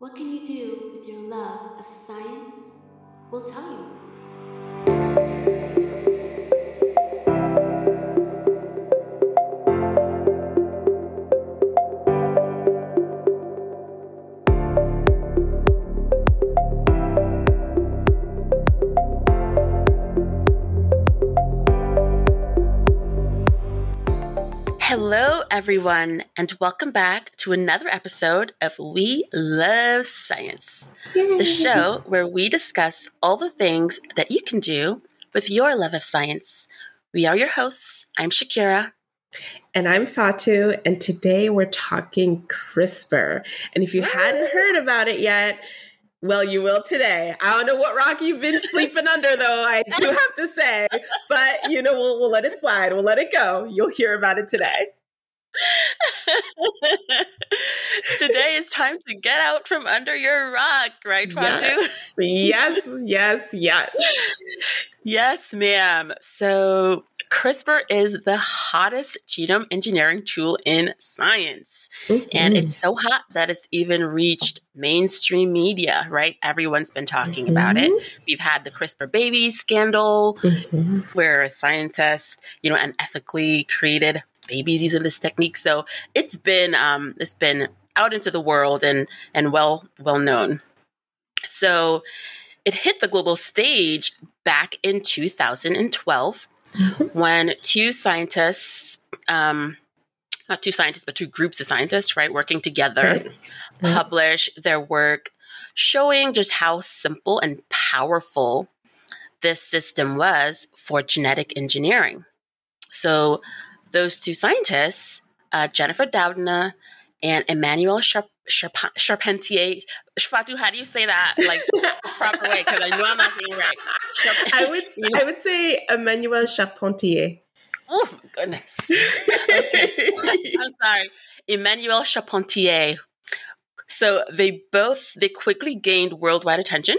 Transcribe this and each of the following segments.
What can you do with your love of science? We'll tell you. Everyone, and welcome back to another episode of We Love Science, the show where we discuss all the things that you can do with your love of science. We are your hosts. I'm Shakira. And I'm Fatu, and today we're talking CRISPR. And if you hadn't heard about it yet, well, you will today. I don't know what rock you've been sleeping under, though. I do have to say, but you know, we'll, we'll let it slide. We'll let it go. You'll hear about it today. today is time to get out from under your rock, right, Fatu? Yes, yes, yes, yes. yes, ma'am. So, CRISPR is the hottest genome engineering tool in science. Mm-hmm. And it's so hot that it's even reached mainstream media, right? Everyone's been talking mm-hmm. about it. Mm-hmm. We've had the CRISPR baby scandal mm-hmm. where scientists, you know, unethically created babies using this technique. So it's been um, it's been out into the world and and well well known. So it hit the global stage back in 2012 when two scientists, um, not two scientists, but two groups of scientists, right, working together, right. publish their work showing just how simple and powerful this system was for genetic engineering. So, those two scientists, uh, Jennifer Doudna and Emmanuelle Sharp- Sharp- Charpentier. Fatu, how do you say that like proper way? Because I know I'm not saying right. Charp- I would I would say Emmanuelle Charpentier. Oh my goodness. okay. I'm sorry, Emmanuelle Charpentier. So they both they quickly gained worldwide attention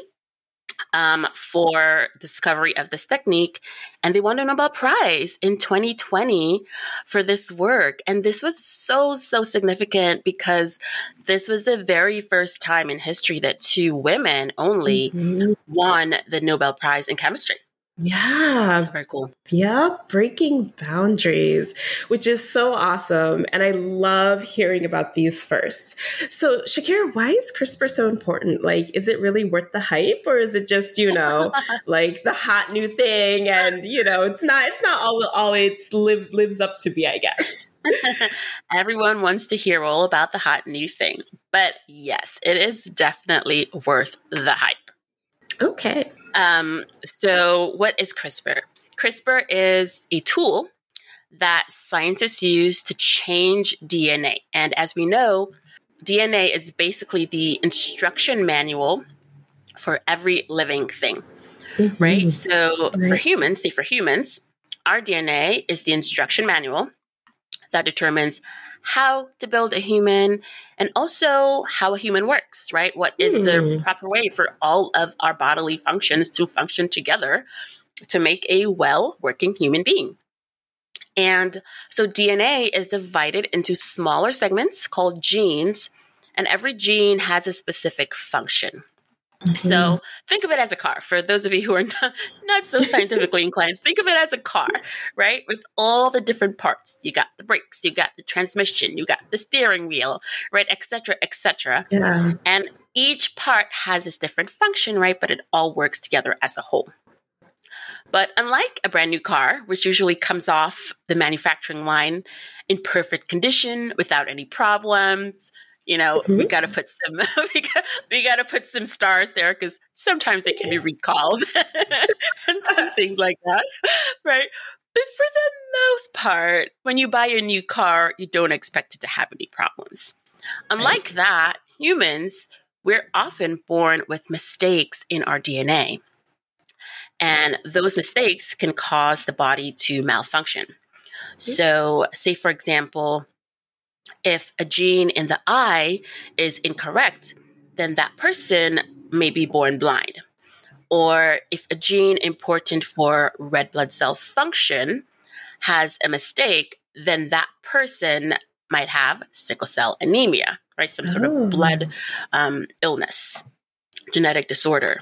um, for discovery of this technique, and they won a Nobel Prize in 2020 for this work. And this was so so significant because this was the very first time in history that two women only mm-hmm. won the Nobel Prize in chemistry. Yeah. That's very cool. Yeah. Breaking boundaries, which is so awesome. And I love hearing about these firsts. So, Shakira, why is CRISPR so important? Like, is it really worth the hype or is it just, you know, like the hot new thing? And, you know, it's not, it's not all, all it's live, lives up to be, I guess. Everyone wants to hear all about the hot new thing. But yes, it is definitely worth the hype. Okay. Um, so, what is CRISPR? CRISPR is a tool that scientists use to change DNA. And as we know, DNA is basically the instruction manual for every living thing, mm-hmm. right? So, right. for humans, say for humans, our DNA is the instruction manual that determines how to build a human and also how a human works, right? What is mm. the hmm. proper way for all of our bodily functions to function together to make a well working human being? And so DNA is divided into smaller segments called genes, and every gene has a specific function. Mm-hmm. So think of it as a car. For those of you who are not, not so scientifically inclined, think of it as a car, right? With all the different parts. You got the brakes, you got the transmission, you got the steering wheel, right? Etc. Etc. Yeah. And each part has its different function, right? But it all works together as a whole. But unlike a brand new car, which usually comes off the manufacturing line in perfect condition without any problems, you know mm-hmm. we got to put some we got, to put some stars there because sometimes they can be recalled and things like that right but for the most part when you buy a new car you don't expect it to have any problems unlike right. that humans we're often born with mistakes in our dna and those mistakes can cause the body to malfunction mm-hmm. so say for example if a gene in the eye is incorrect, then that person may be born blind. Or if a gene important for red blood cell function has a mistake, then that person might have sickle cell anemia, right? Some sort Oh. of blood um, illness, genetic disorder.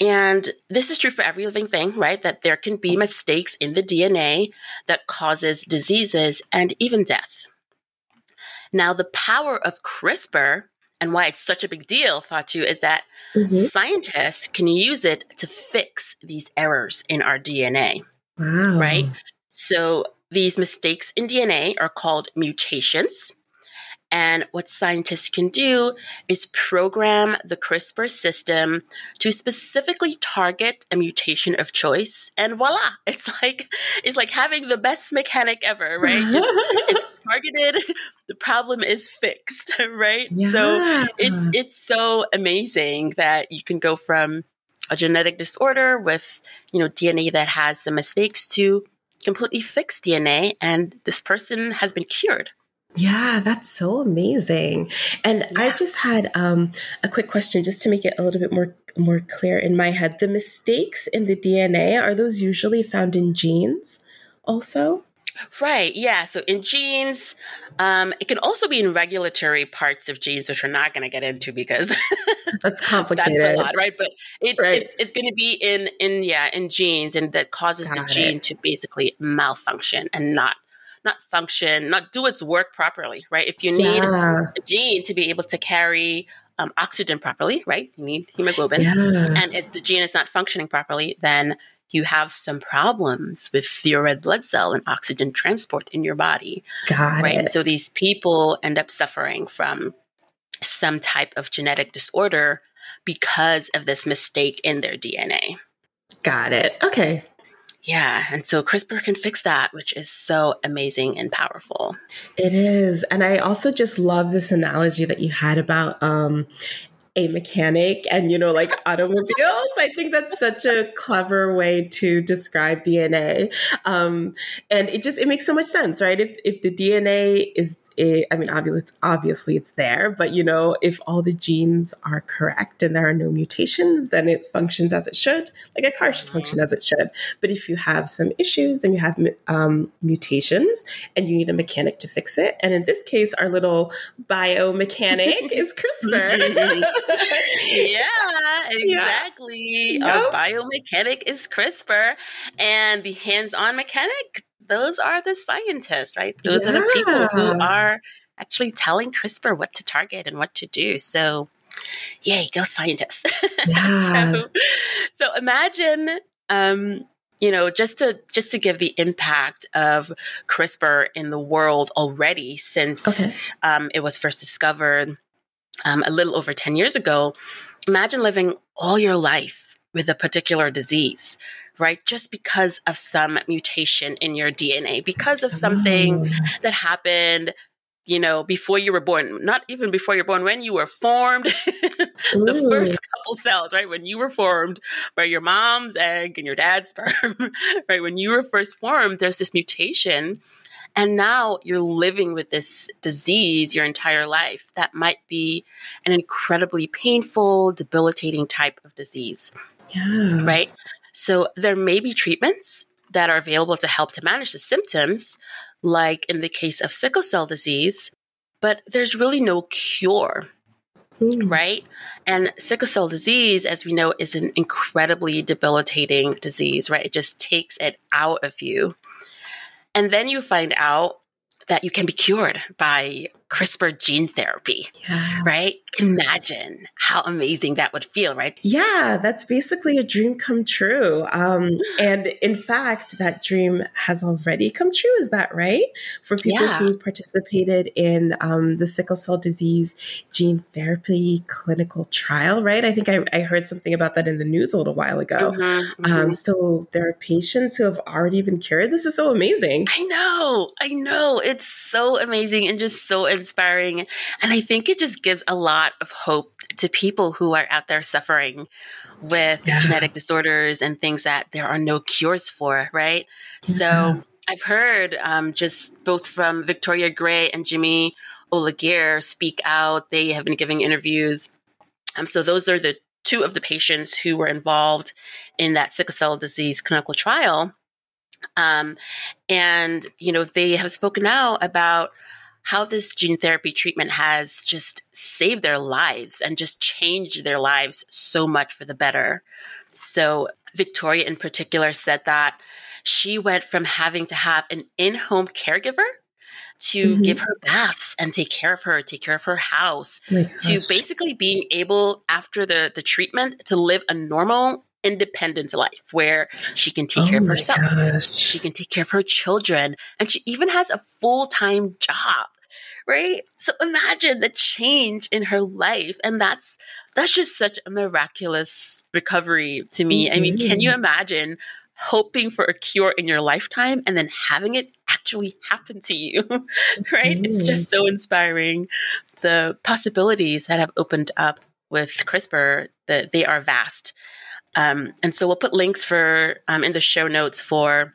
And this is true for every living thing, right? That there can be mistakes in the DNA that causes diseases and even death. Now, the power of CRISPR and why it's such a big deal, Fatu, is that Mhm. scientists can use it to fix these errors in our DNA, Wow. right? So these mistakes in DNA are called mutations. And what scientists can do is program the CRISPR system to specifically target a mutation of choice. And voila, it's like it's like having the best mechanic ever, right? It's, it's targeted, the problem is fixed, right? So it's it's so amazing that you can go from a genetic disorder with you know DNA that has some mistakes to completely fixed DNA, and this person has been cured. Yeah, that's so amazing. And I just had um, a quick question just to make it a little bit more more clear in my head. The mistakes in the DNA are those usually found in genes also? Right. Yeah. So in genes, um, it can also be in regulatory parts of genes, which we're not going to get into because That's complicated. that's a lot, right? But it, Right. it's it's going to be in in yeah in genes, and that causes the it. gene to basically malfunction and not not function, not do its work properly, right? If you need Yeah. a gene to be able to carry um, oxygen properly, right? You need hemoglobin. Yeah. And if the gene is not functioning properly, then you have some problems with your red blood cell and oxygen transport in your body, Got right? it. And so these people end up suffering from some type of genetic disorder because of this mistake in their DNA. Got it. Okay. Yeah. And so CRISPR can fix that, which is so amazing and powerful. It is. And I also just love this analogy that you had about um a mechanic and you know like automobiles i think that's such a clever way to describe dna um and it just it makes so much sense right if if the dna is i I mean obviously obviously it's there but you know if all the genes are correct and there are no mutations then it functions as it should. Like a car should function as it should. But if you have some issues then you have um, mutations and you need a mechanic to fix it. And in this case our little biomechanic is crispr yeah, exactly. Yep. Our biomechanic is CRISPR, and the hands-on mechanic, those are the scientists, right? Those are the people who are actually telling CRISPR what to target and what to do. So, yay, go scientists! Yeah. so, so imagine. Um, you know, just to just to give the impact of CRISPR in the world already since okay um, it was first discovered um, a little over 10 years ago, imagine living all your life with a particular disease, right? Just because of some mutation in your DNA, because of something Oh. that happened, you know, before you were born, not even before you're born, when you were formed, the first couple cells, right? When you were formed by your mom's egg and your dad's sperm, right? When you were first formed, there's this mutation. And now you're living with this disease your entire life that might be an incredibly painful, debilitating type of disease, yeah right? So there may be treatments that are available to help to manage the symptoms, like in the case of sickle cell disease, but there's really no cure Ooh. right? And sickle cell disease, as we know, is an incredibly debilitating disease, right? It just takes it out of you. And then you find out that you can be cured by CRISPR gene therapy, yeah right? Imagine how amazing that would feel, right? Yeah, that's basically a dream come true. Um, and in fact, that dream has already come true. Is that right? For people Yeah. who participated in um, the sickle cell disease gene therapy clinical trial, right? I think I, I heard something about that in the news a little while ago. Mhm, mhm. Um, so there are patients who have already been cured. This is so amazing. I know, I know. It's so amazing and just so inspiring. And I think it just gives a lot of hope to people who are out there suffering with Yeah. genetic disorders and things that there are no cures for, right? Yeah. So I've heard um, just both from Victoria Gray and Jimi Olaghere speak out. They have been giving interviews. Um, so those are the two of the patients who were involved in that sickle cell disease clinical trial. Um, and, you know, they have spoken out about how this gene therapy treatment has just saved their lives and just changed their lives so much for the better. So, Victoria in particular said that she went from having to have an in home caregiver to mm-hmm. give her baths and take care of her, take care of her house, oh to basically being able after the the treatment to live a normal independent life where she can take oh care of herself. Gosh. She can take care of her children and she even has a full-time job. Right? So imagine the change in her life and that's that's just such a miraculous recovery to me. Mm-hmm. I mean, can you mm-hmm. imagine hoping for a cure in your lifetime and then having it actually happen to you, right? Mm. It's just so inspiring. The possibilities that have opened up with CRISPR, that they are vast. Um, and so we'll put links for um, in the show notes for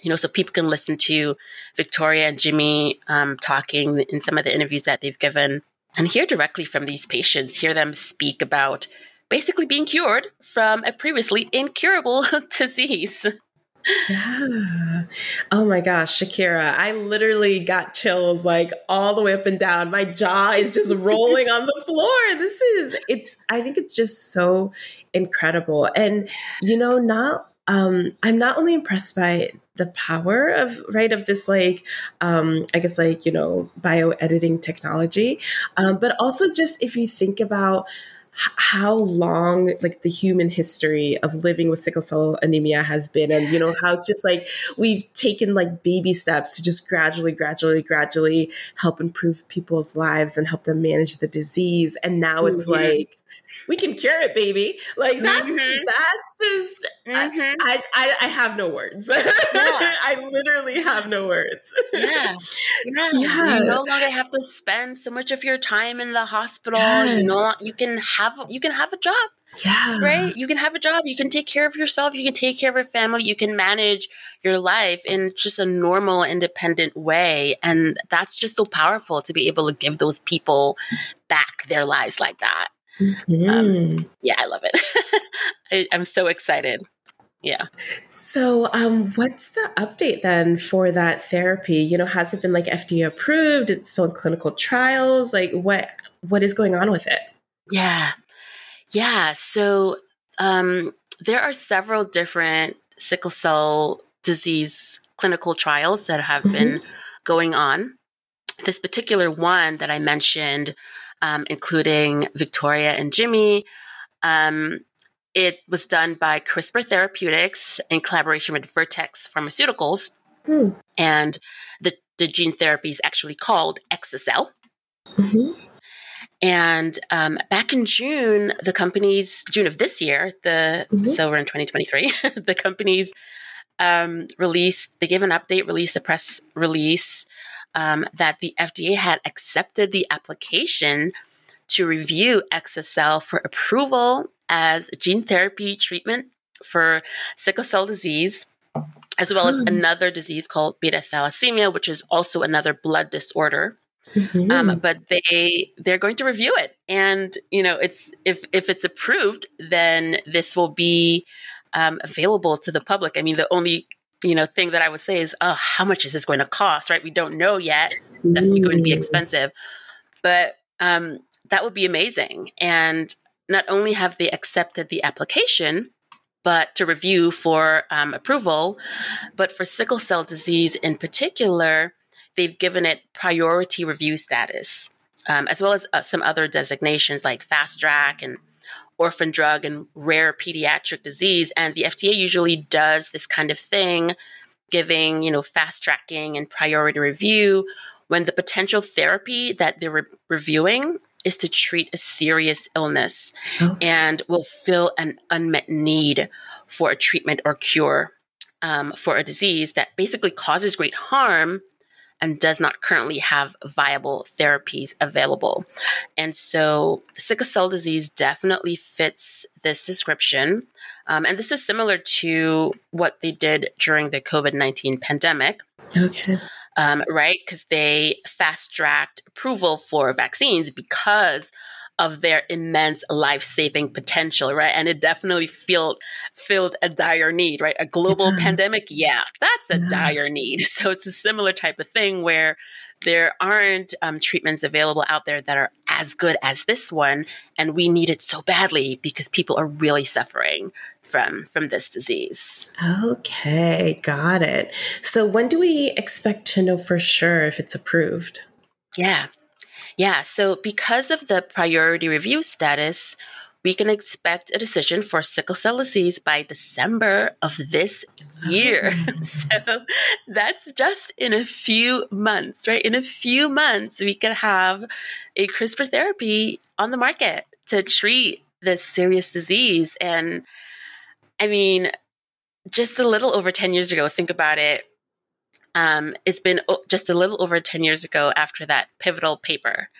you know so people can listen to Victoria and Jimi um, talking in some of the interviews that they've given and hear directly from these patients, hear them speak about basically being cured from a previously incurable disease. Yeah. Oh my gosh, Shakira, I literally got chills like all the way up and down. My jaw is just rolling on the floor. This is it's I think it's just so incredible. And you know, not um I'm not only impressed by the power of right of this like um i guess like you know bio editing technology um, but also just if you think about how long like the human history of living with sickle cell anemia has been and you know how it's just like we've taken like baby steps to just gradually gradually gradually help improve people's lives and help them manage the disease and now it's mm-hmm. like we can cure it, baby. Like that's mm-hmm. that's just mm-hmm. I, I, I have no words. Yeah. I literally have no words. yeah. yeah, yeah. You no longer have to spend so much of your time in the hospital. Yes. You know, you can have you can have a job. Yeah. Right? You can have a job. You can take care of yourself. You can take care of your family. You can manage your life in just a normal, independent way. And that's just so powerful to be able to give those people back their lives like that. Mm-hmm. Um, yeah, I love it. I, I'm so excited. Yeah. So, um, what's the update then for that therapy? You know, has it been like FDA approved? It's still in clinical trials. Like, what what is going on with it? Yeah, yeah. So, um, there are several different sickle cell disease clinical trials that have mm-hmm. been going on. This particular one that I mentioned um, including Victoria and Jimi. Um, it was done by CRISPR Therapeutics in collaboration with Vertex Pharmaceuticals. Hmm. And the, the gene therapy is actually called exa-cel. Mm-hmm. And um, back in June, the companies, June of this year, the mm-hmm. so we're in 2023, the companies um, released, they gave an update, released a press release um, that the FDA had accepted the application to review exa-cel for approval as a gene therapy treatment for sickle cell disease, as well as hmm. another disease called beta thalassemia, which is also another blood disorder. Mm-hmm. Um, but they they're going to review it, and you know, it's if if it's approved, then this will be um, available to the public. I mean, the only you know thing that I would say is, oh, how much is this going to cost? Right? We don't know yet. It's definitely going to be expensive, but um, that would be amazing. And not only have they accepted the application, but to review for um, approval, but for sickle cell disease in particular, they've given it priority review status, um, as well as uh, some other designations like fast track and orphan drug and rare pediatric disease. And the FDA usually does this kind of thing, giving, you know, fast tracking and priority review when the potential therapy that they're re- reviewing is to treat a serious illness oh. and will fill an unmet need for a treatment or cure um, for a disease that basically causes great harm and does not currently have viable therapies available. And so sickle cell disease definitely fits this description. Um, and this is similar to what they did during the COVID 19 pandemic. Okay. Um, right? Because they fast tracked approval for vaccines because of their immense life-saving potential, right? And it definitely filled filled a dire need, right? A global yeah. pandemic, yeah, that's a yeah. dire need. So it's a similar type of thing where there aren't um, treatments available out there that are as good as this one, and we need it so badly because people are really suffering from from this disease. Okay, got it. So when do we expect to know for sure if it's approved? Yeah. Yeah, so because of the priority review status, we can expect a decision for sickle cell disease by December of this year. So that's just in a few months, right? In a few months, we can have a CRISPR therapy on the market to treat this serious disease. And I mean, just a little over 10 years ago, think about it. Um, it's been o- just a little over 10 years ago after that pivotal paper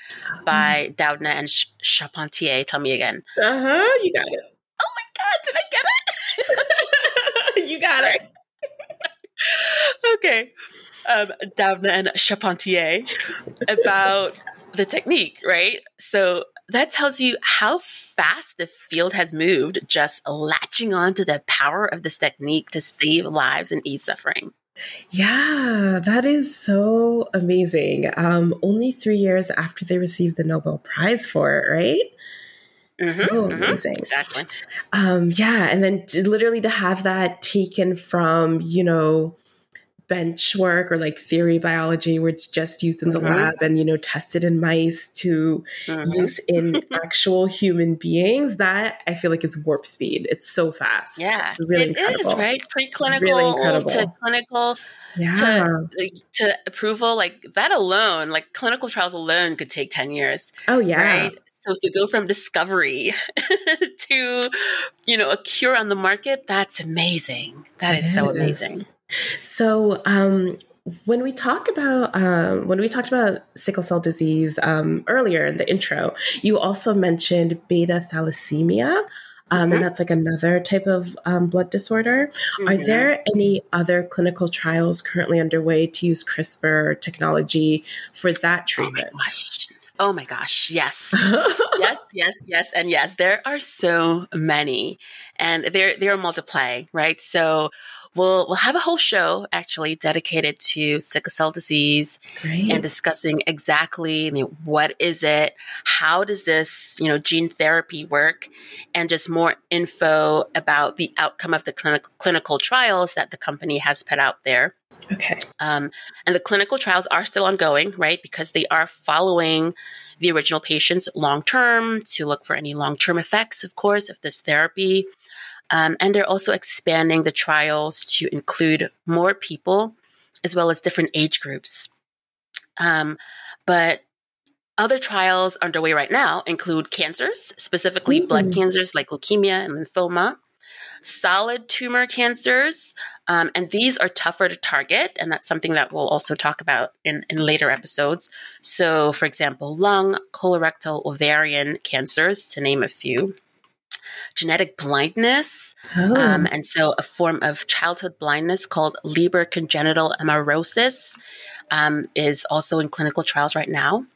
by Doudna and Ch- Charpentier. Tell me again. Uh huh. You got it. Oh my God, did I get it? you got it. okay. Um, Doudna and Charpentier about the technique, right? So that tells you how fast the field has moved just latching on to the power of this technique to save lives and ease suffering. Yeah, that is so amazing. Um, only three years after they received the Nobel Prize for it, right? Mhm, so mhm, amazing. Exactly. Um, yeah, and then to- literally to have that taken from, you know, bench work or like theory biology where it's just used in the Mhm. lab and, you know, tested in mice to Mhm. use in actual human beings, that I feel like is warp speed. It's so fast. Yeah, It's really it is incredible. right. Preclinical Really to clinical Yeah. to to approval, like that alone, like clinical trials alone could take ten years, oh, yeah. right? So to go from discovery to you know a cure on the market, that's amazing. That is so is. amazing. So, um, when we talk about um, when we talked about sickle cell disease um, earlier in the intro, you also mentioned beta thalassemia, um, Mhm. and that's like another type of um, blood disorder. Are Mhm. there any other clinical trials currently underway to use CRISPR technology for that Oh my treatment? gosh. Oh my gosh. Yes. yes, yes, yes, and yes. There are so many, and they're they're multiplying, right? So we'll we'll have a whole show actually dedicated to sickle cell disease Great. and discussing exactly you know, what is it, how does this you know gene therapy work, and just more info about the outcome of the clinical clinical trials that the company has put out there. okay. Um, and the clinical trials are still ongoing, right? Because they are following the original patients long term to look for any long term effects, of course, of this therapy. Um, and they're also expanding the trials to include more people as well as different age groups. Um, but other trials underway right now include cancers, specifically blood cancers like leukemia and lymphoma, solid tumor cancers, um, and these are tougher to target, and that's something that we'll also talk about in, in later episodes. So, for example, lung, colorectal, ovarian cancers, to name a few. Genetic blindness, Oh. um, and so a form of childhood blindness called Leber congenital amaurosis um, is also in clinical trials right now.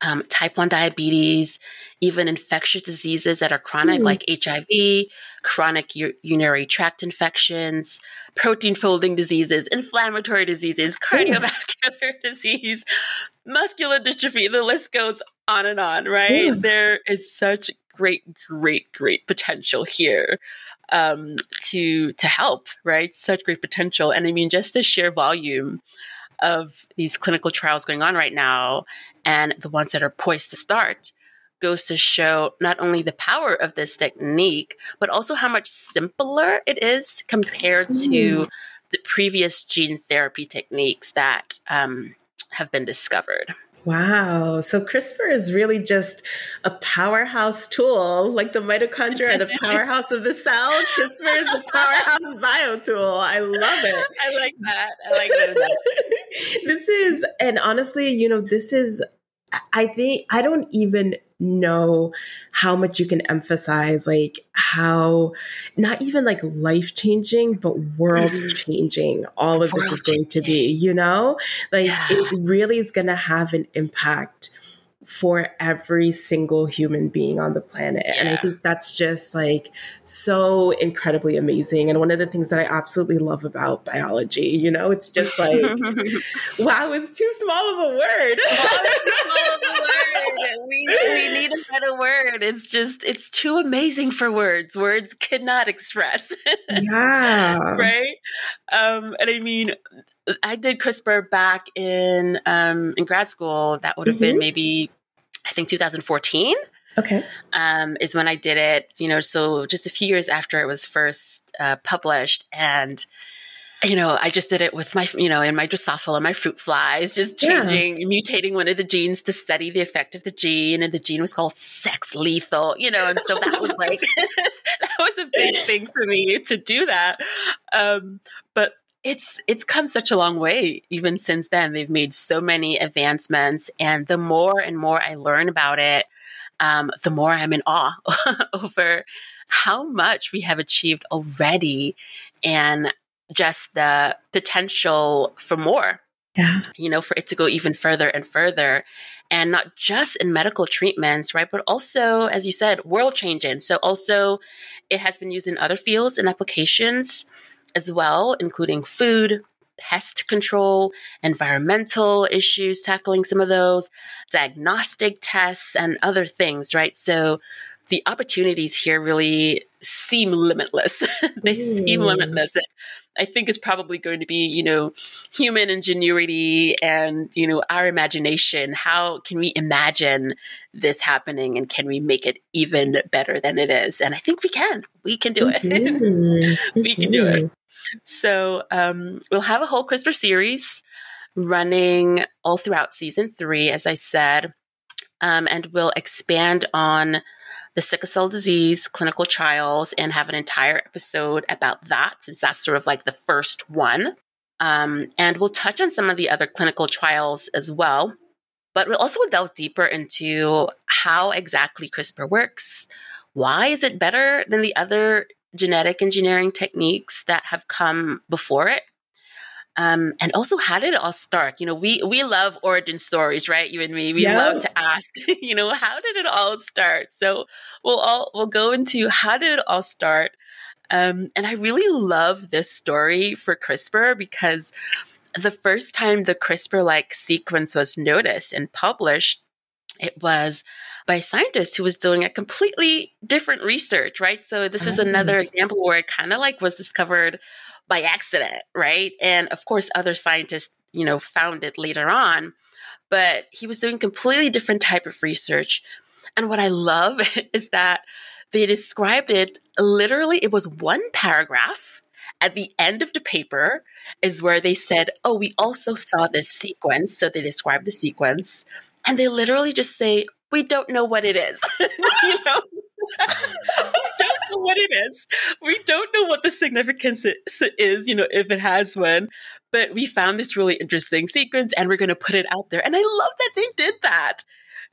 Um, type 1 diabetes, even infectious diseases that are chronic, Hmm. like HIV, chronic u- urinary tract infections, protein folding diseases, inflammatory diseases, cardiovascular disease, muscular dystrophy. The list goes on and on, right? Yeah. There is such great, great, great potential here um, to to help, right? Such great potential, and I mean, just the sheer volume of these clinical trials going on right now, and the ones that are poised to start, goes to show not only the power of this technique, but also how much simpler it is compared to the previous gene therapy techniques that um, have been discovered. Wow. So CRISPR is really just a powerhouse tool, like the mitochondria are the powerhouse of the cell. CRISPR is the powerhouse bio tool. I love it. I like that. I like that. this is, and honestly, you know, this is, I think, I don't even know how much you can emphasize, like, how not even like life changing, but world mm-hmm. changing all of this is going to be, you know? Like, Yeah. it really is going to have an impact for every single human being on the planet. Yeah. And I think that's just like so incredibly amazing. And one of the things that I absolutely love about biology, you know, it's just like, wow, it's too small of a word. we, we need a better word. It's just, it's too amazing for words. Words cannot express. yeah. right. Um, and I mean, I did CRISPR back in um, in grad school. That would have mm-hmm. been maybe I think 2014. Okay. Um, is when I did it. You know, so just a few years after it was first uh, published, and you know, I just did it with my, you know, in my Drosophila, my fruit flies, just changing, yeah. mutating one of the genes to study the effect of the gene. And the gene was called sex lethal, you know, and so that was like, that was a big thing for me to do that. Um, but it's it's come such a long way even since then. They've made so many advancements and the more and more i learn about it um, the more i'm in awe over how much we have achieved already and just the potential for more yeah. you know for it to go even further and further. And not just in medical treatments right but also as you said world changing. So also it has been used in other fields and applications as well, including food, pest control, environmental issues, tackling some of those, diagnostic tests, and other things, right? So the opportunities here really seem limitless. they mm. seem limitless. I think it's probably going to be, you know, human ingenuity and, you know, our imagination. How can we imagine this happening and can we make it even better than it is? And I think we can. We can do it. Mm-hmm. we can do it. So um, we'll have a whole CRISPR series running all throughout season three, as I said, um, and we'll expand on the sickle cell disease clinical trials and have an entire episode about that, since that's sort of like the first one. Um, and we'll touch on some of the other clinical trials as well. But we'll also delve deeper into how exactly CRISPR works. Why is it better than the other genetic engineering techniques that have come before it. Um, and also, how did it all start? You know, we we love origin stories, right? You and me, we love to ask. You know, how did it all start? So we'll all we'll go into how did it all start. Um, and I really love this story for CRISPR because the first time the CRISPR like sequence was noticed and published, it was by a scientist who was doing a completely different research, right? So this is another mm. example where it kind of like was discovered by accident, right? And of course, other scientists, you know, found it later on, but he was doing completely different type of research. And what I love is that they described it literally, it was one paragraph at the end of the paper is where they said, Oh, we also saw this sequence. So they described the sequence. And they literally just say, we don't know what it is. you know? know what it is. We don't know what the significance is, you know, if it has one. But we found this really interesting sequence and we're going to put it out there. And I love that they did that.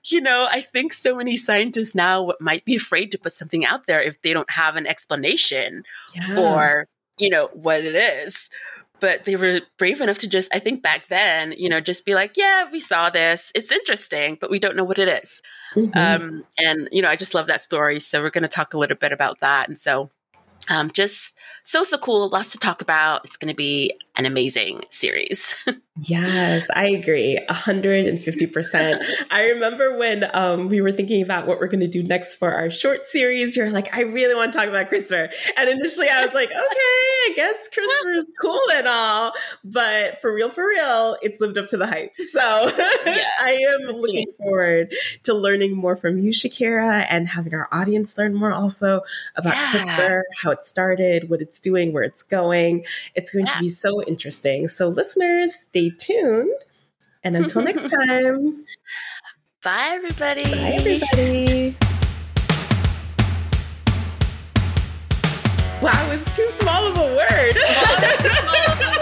You know, I think so many scientists now might be afraid to put something out there if they don't have an explanation yeah. for, you know, what it is but they were brave enough to just i think back then you know just be like yeah we saw this it's interesting but we don't know what it is. Mm-hmm. Um, and you know i just love that story so we're going to talk a little bit about that and so um, just so so cool lots to talk about it's going to be an amazing series. Yes i agree 150% i remember when um, we were thinking about what we're going to do next for our short series you're like i really want to talk about crispr and initially i was like okay i guess crispr is cool and all but for real for real it's lived up to the hype. So yeah, i am looking forward to learning more from you shakira and having our audience learn more also about yeah. crispr how it started what it's doing where it's going. It's going yeah. to be interesting. So, listeners, stay tuned. And until next time. Bye, everybody. Bye, everybody. Wow, it's too small of a word.